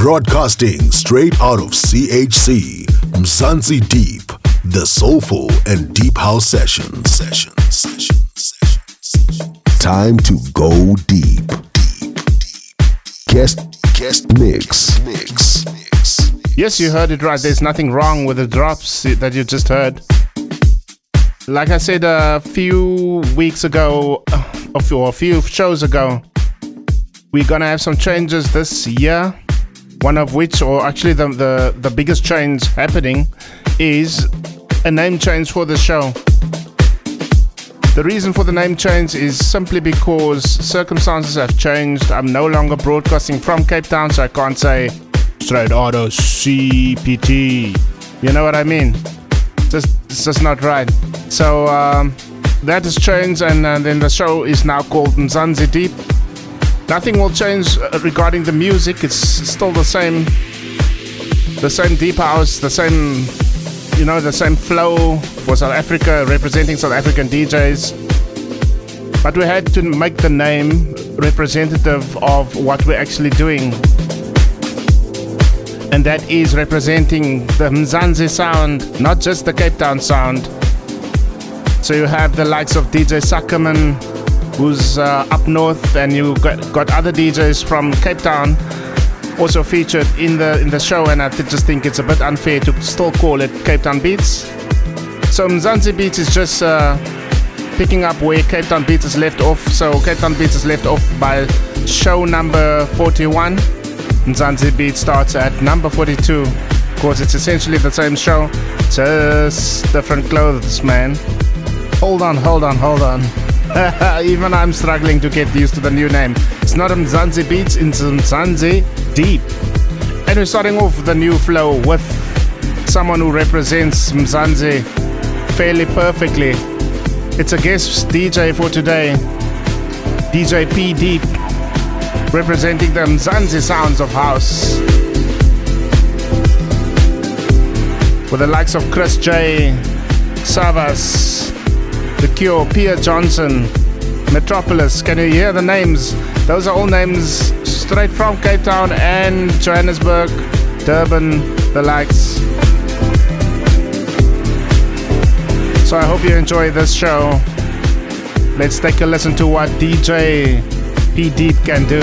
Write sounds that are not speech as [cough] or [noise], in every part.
Broadcasting straight out of CHC, Mzansi Deep, the soulful and deep house sessions. Sessions. Sessions. Sessions. Time to go deep. Deep. Deep. Guest guest mix. Mix. Mix. Yes, you heard it right. There's nothing wrong with the drops that you just heard. Like I said a few weeks ago, uh, or a few shows ago, we're gonna have some changes this year. One of which, or actually the, the, the biggest change happening, is a name change for the show. The reason for the name change is simply because circumstances have changed. I'm no longer broadcasting from Cape Town, so I can't say straight out of CPT. You know what I mean? Just, it's just not right. So um, that has changed, and uh, then the show is now called Mzansi Deep. Nothing will change uh, regarding the music. It's still the same, the same deep house, the same you know, the same flow for South Africa, representing South African DJs. But we had to make the name representative of what we're actually doing. And that is representing the Mzansi sound, not just the Cape Town sound. So you have the likes of DJ Suckerman, who's uh, up north, and you got, got other DJs from Cape Town also featured in the in the show, and I just think it's a bit unfair to still call it Cape Town Beats. So Mzansi Beats is just uh, picking up where Cape Town Beats is left off. So Cape Town Beats is left off by show number 41. Mzansi Beats starts at number 42. Of course, it's essentially the same show, just different clothes, man. Hold on, hold on, hold on. [laughs] Even I'm struggling to get used to the new name. It's not Mzansi Beats, it's Mzansi Deep. And we're starting off the new flow with someone who represents Mzansi fairly perfectly. It's a guest DJ for today, DJ P Deep, representing the Mzansi sounds of house. With the likes of Chris J, Savas, The Cure, Pia Johnson, Metropolis. Can you hear the names? Those are all names straight from Cape Town and Johannesburg, Durban, the likes. So I hope you enjoy this show. Let's take a listen to what DJ P Deep can do.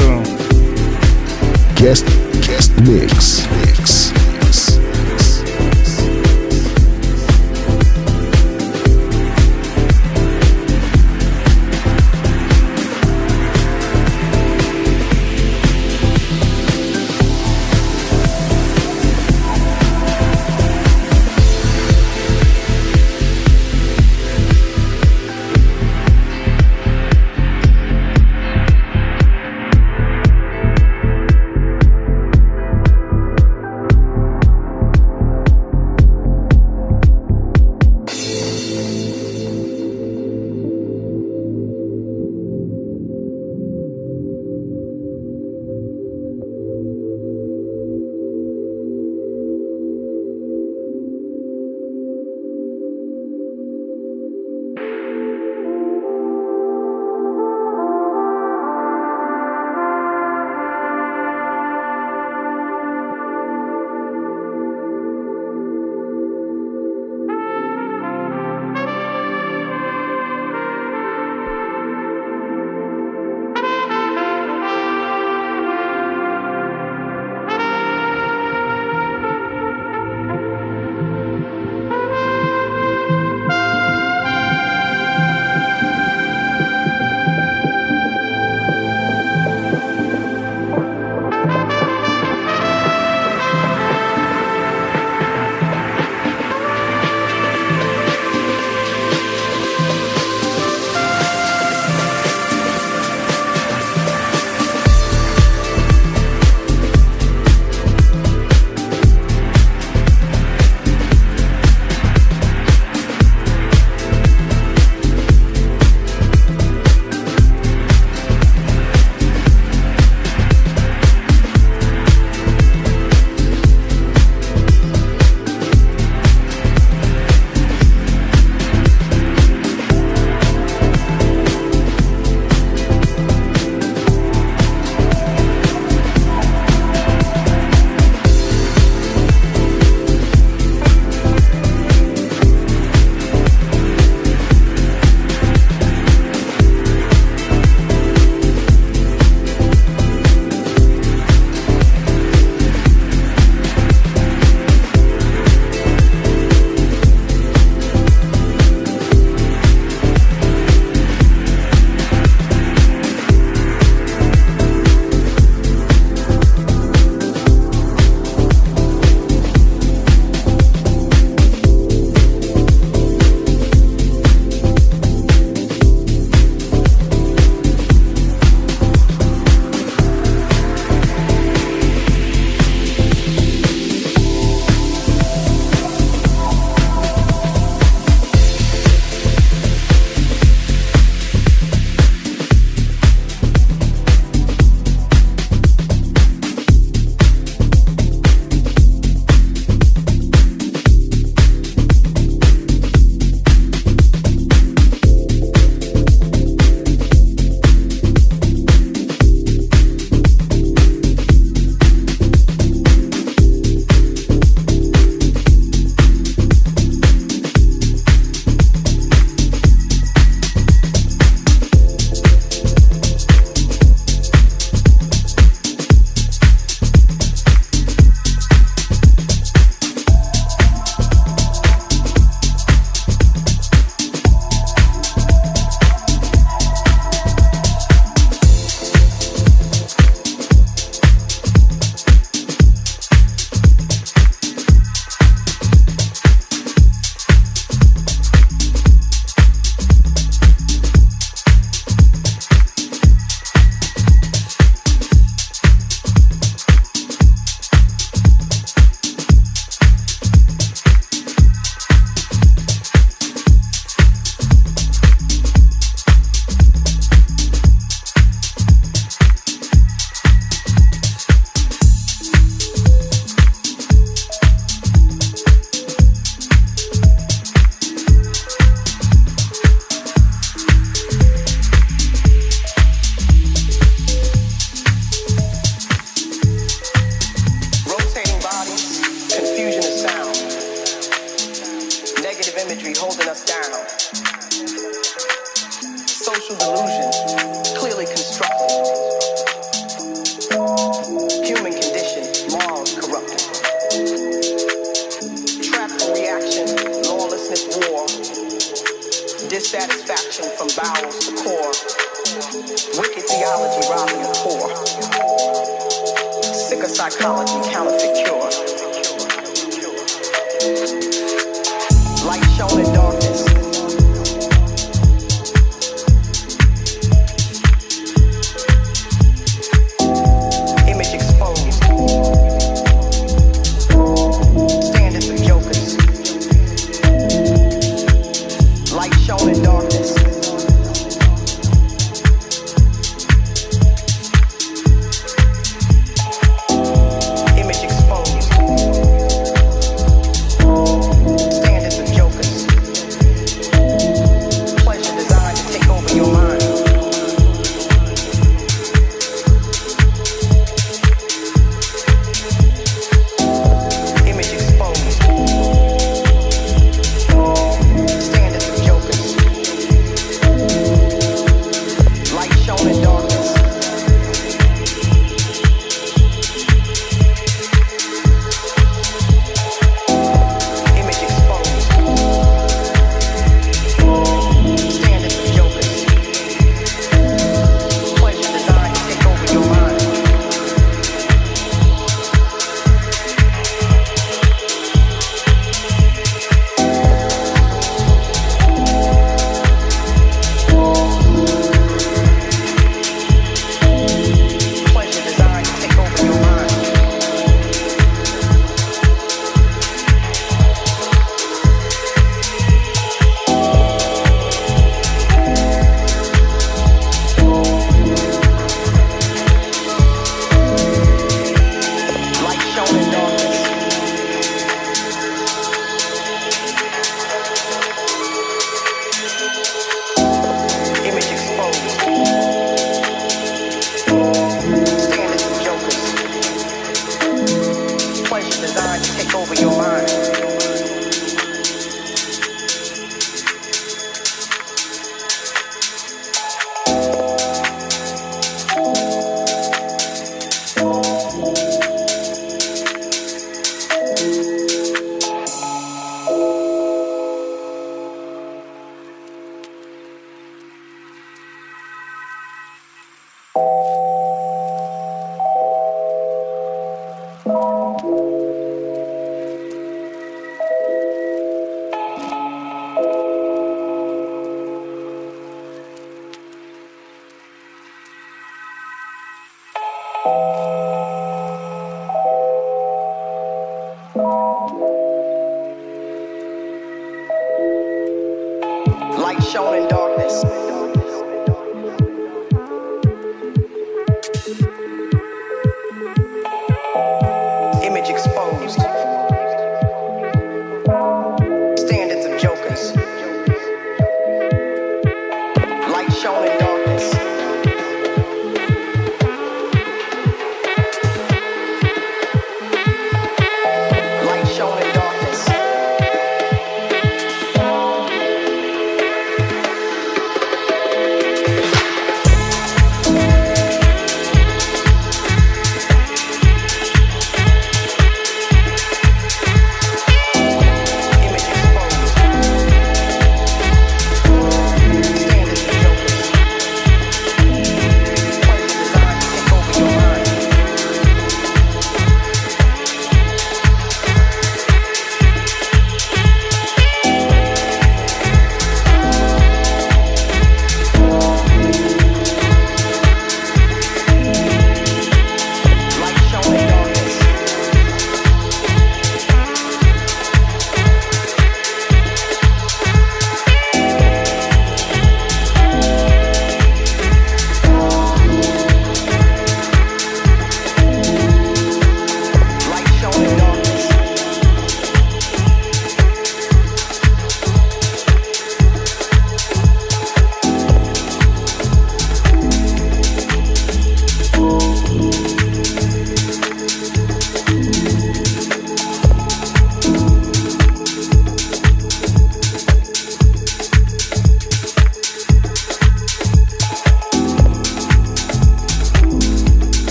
Guest guest mix. Mix.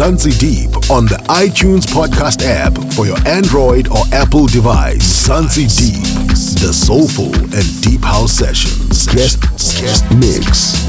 Mzansi Deep on the iTunes podcast app for your Android or Apple device. Mzansi Deep, the soulful and deep house sessions. Guest, guest mix.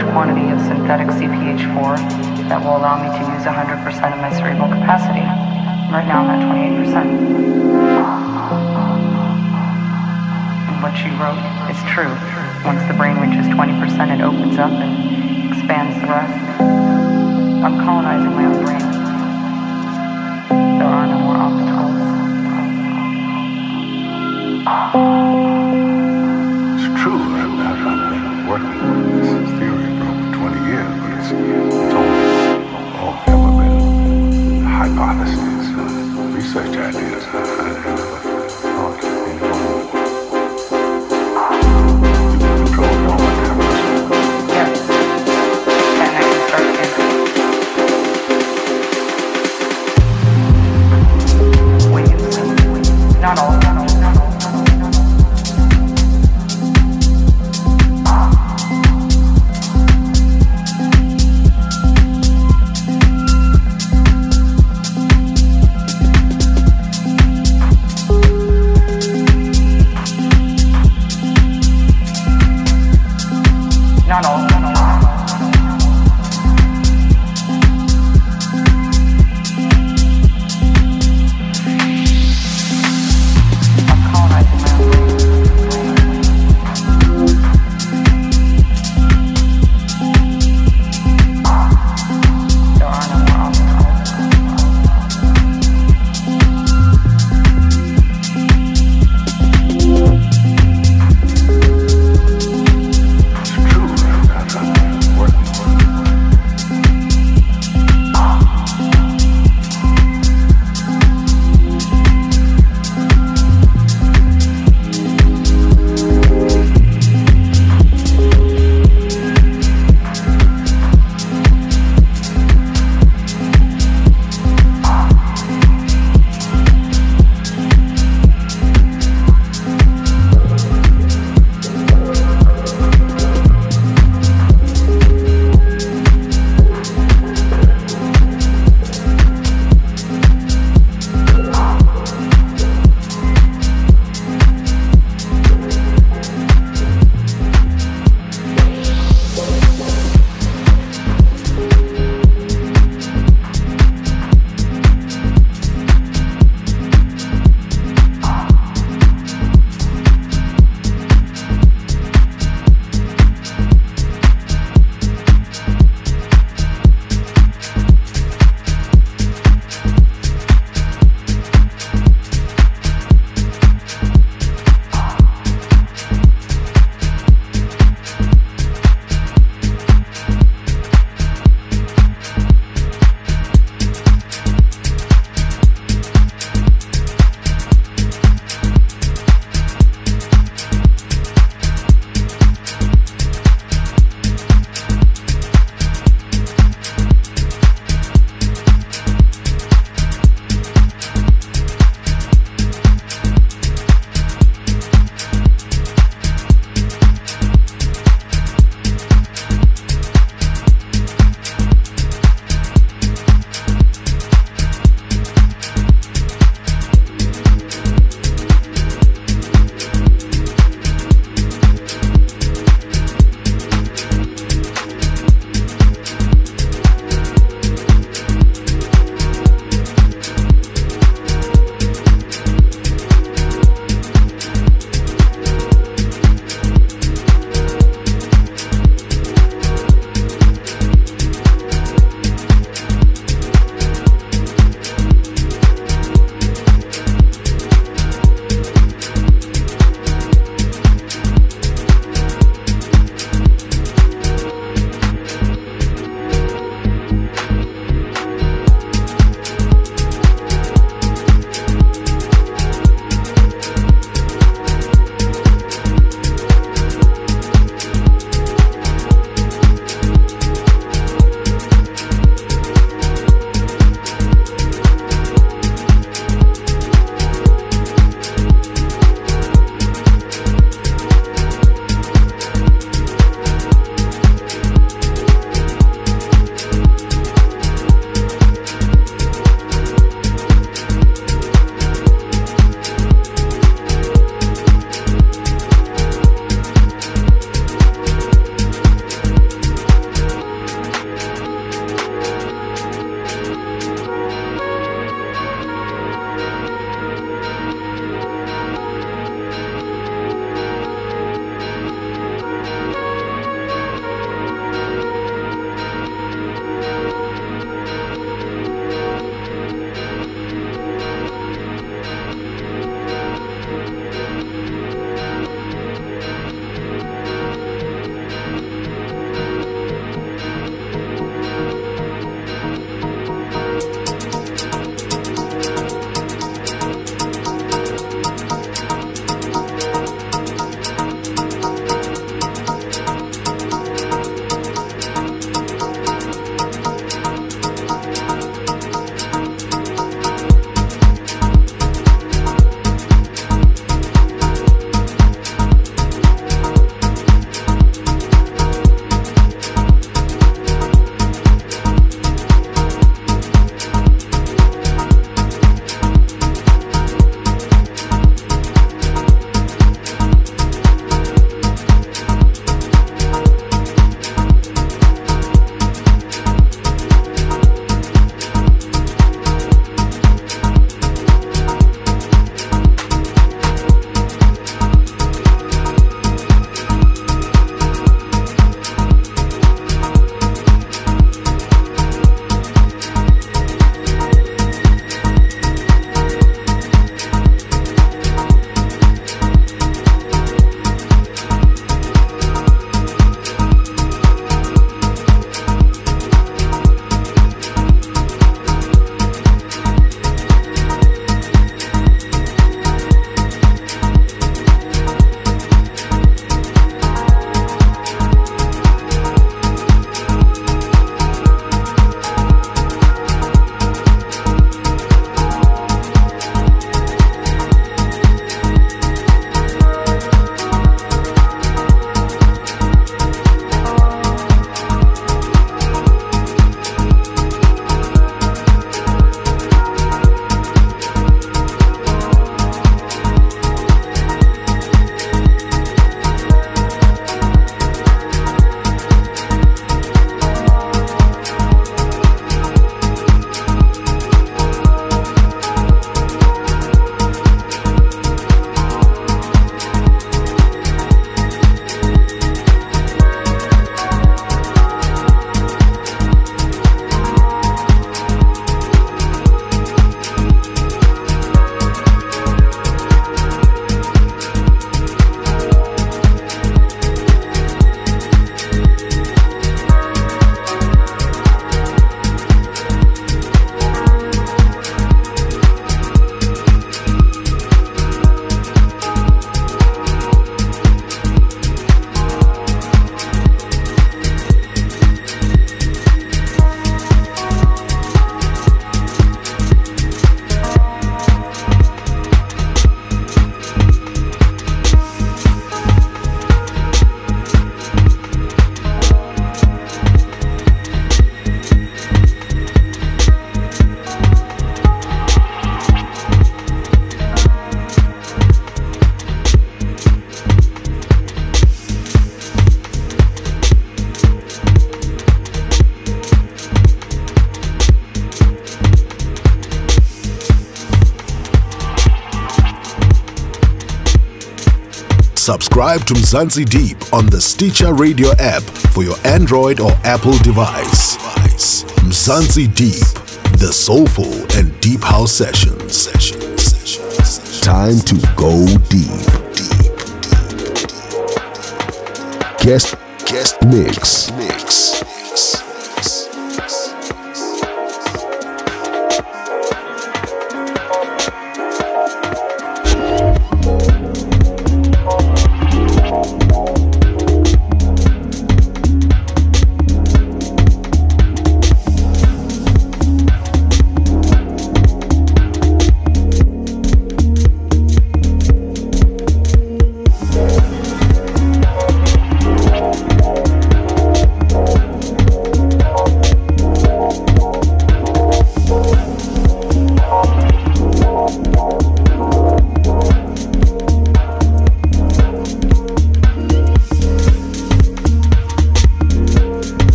Large quantity of synthetic CPH4 that will allow me to use 100% of my cerebral capacity. Right now I'm at 28% what she wrote is true. Once the brain reaches 20%, it opens up and expands the rest. I'm colonizing my own brain. There are no more obstacles. It's true. Been working on this hypotheses, uh, research ideas. Subscribe to Mzansi Deep on the Stitcher Radio app for your Android or Apple device. Mzansi Deep, the soulful and deep house sessions. Time to go deep. Guest guest. Mix.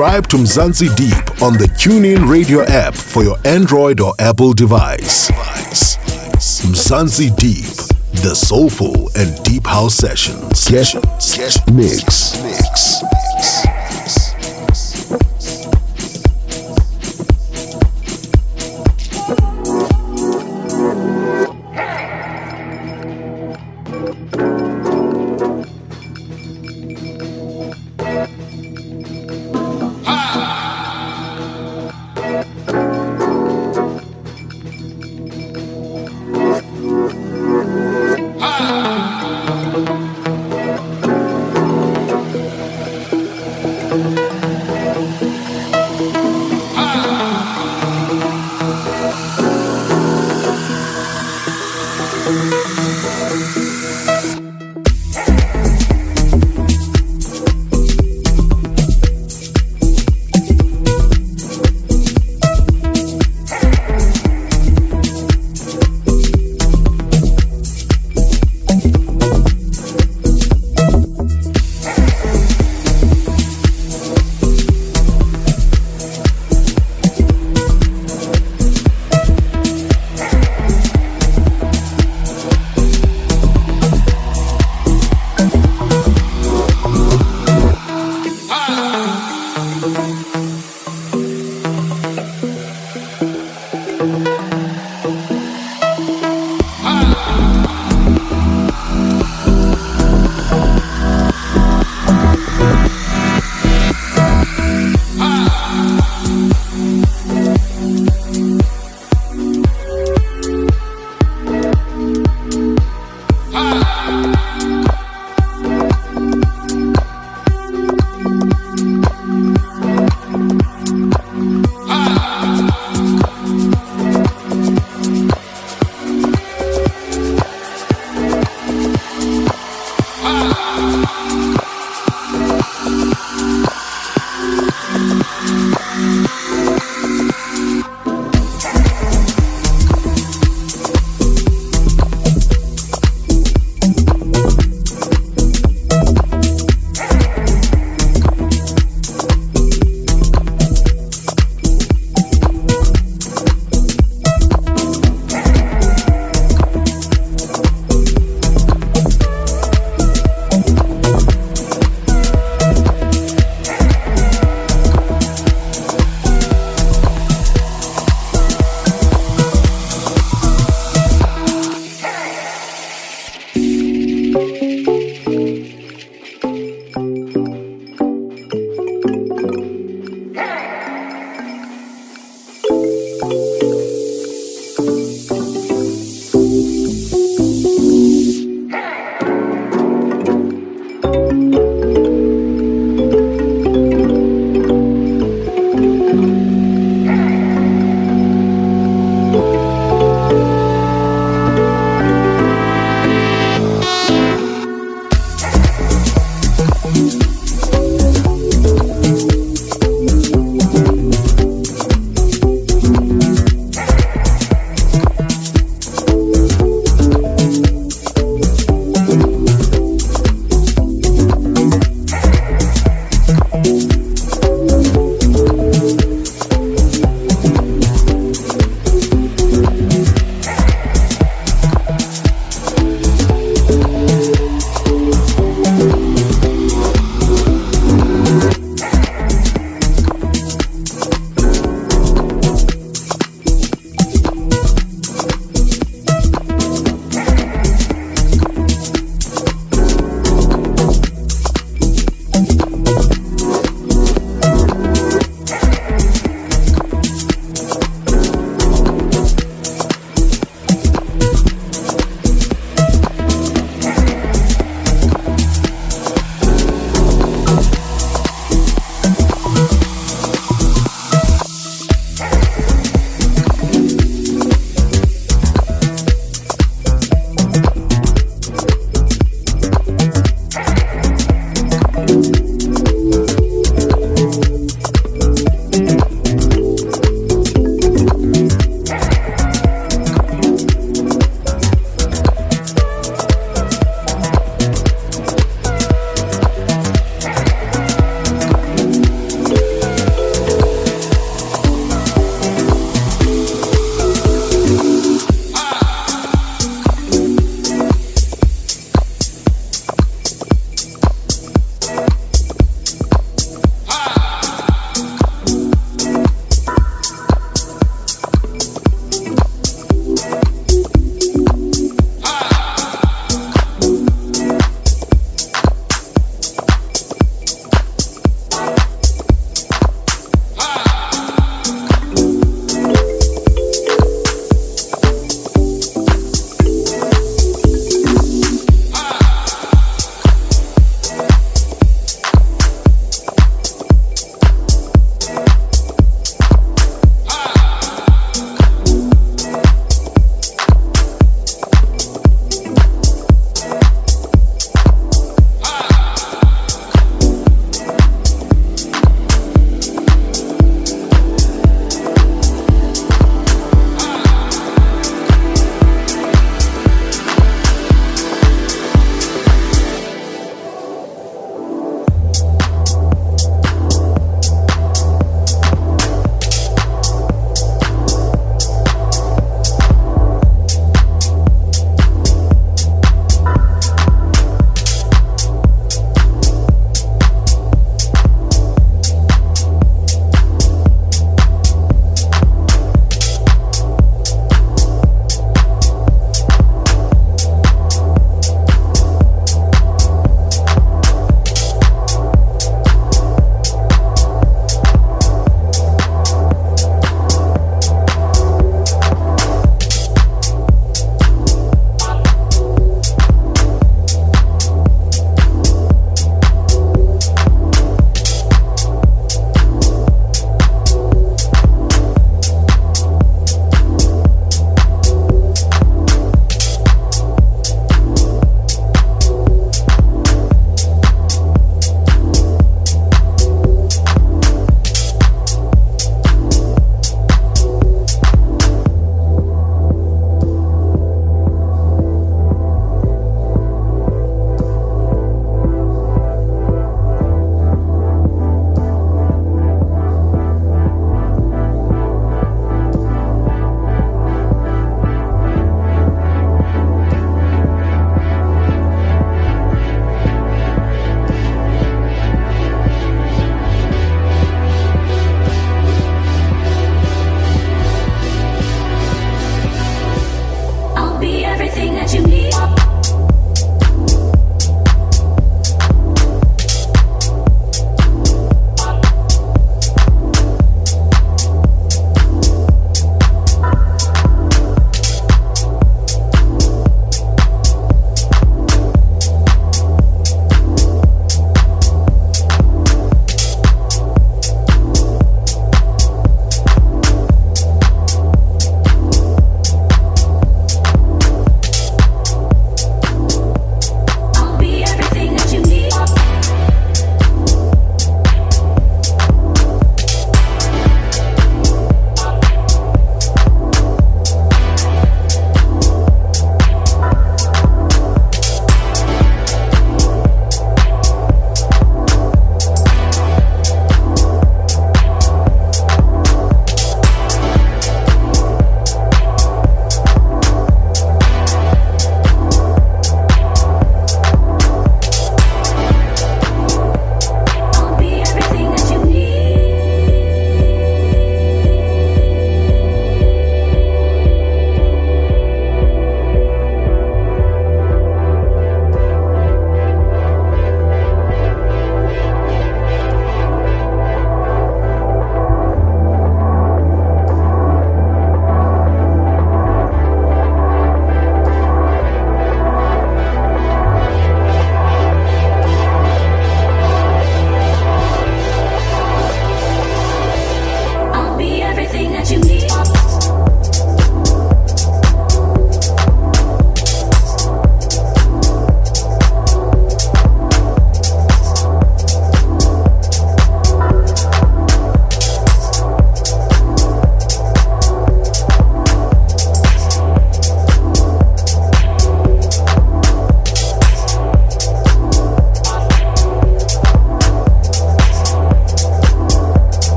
Subscribe to Mzansi Deep on the TuneIn Radio app for your Android or Apple device. Mzansi Deep, the soulful and deep house sessions. Mix.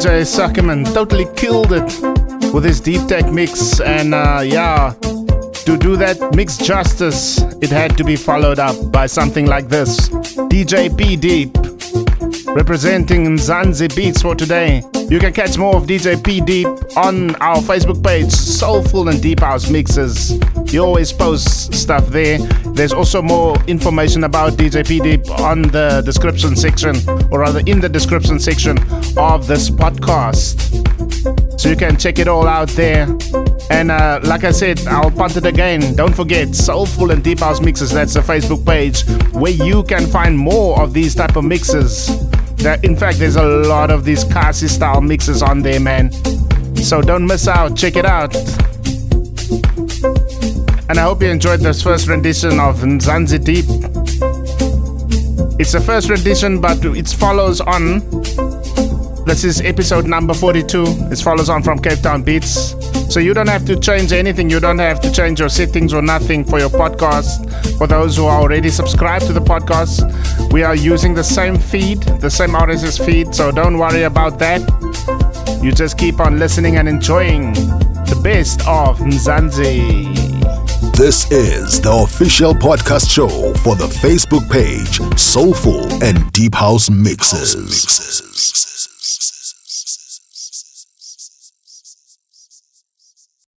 DJ Suckerman totally killed it with his deep tech mix, and uh, yeah, to do that mix justice, it had to be followed up by something like this. DJ P Deep representing Mzansi Beats for today. You can catch more of DJ P Deep on our Facebook page, Soulful and Deep House Mixes. He always posts stuff there. There's also more information about DJ P Deep on the description section, or rather in the description section of this podcast. So you can check it all out there. And uh, like I said, I'll punt it again. Don't forget, Soulful and Deep House Mixes. That's the Facebook page where you can find more of these type of mixes. That, in fact, there's a lot of these Kasi style mixes on there, man. So don't miss out. Check it out. And I hope you enjoyed this first rendition of Mzansi Deep. It's the first rendition, but it follows on this is episode number 42. It follows on from Cape Town Beats. So you don't have to change anything. You don't have to change your settings or nothing for your podcast. For those who are already subscribed to the podcast, we are using the same feed, the same RSS feed. So don't worry about that. You just keep on listening and enjoying the best of Mzansi. This is the official podcast show for the Facebook page Soulful and Deep House Mixes.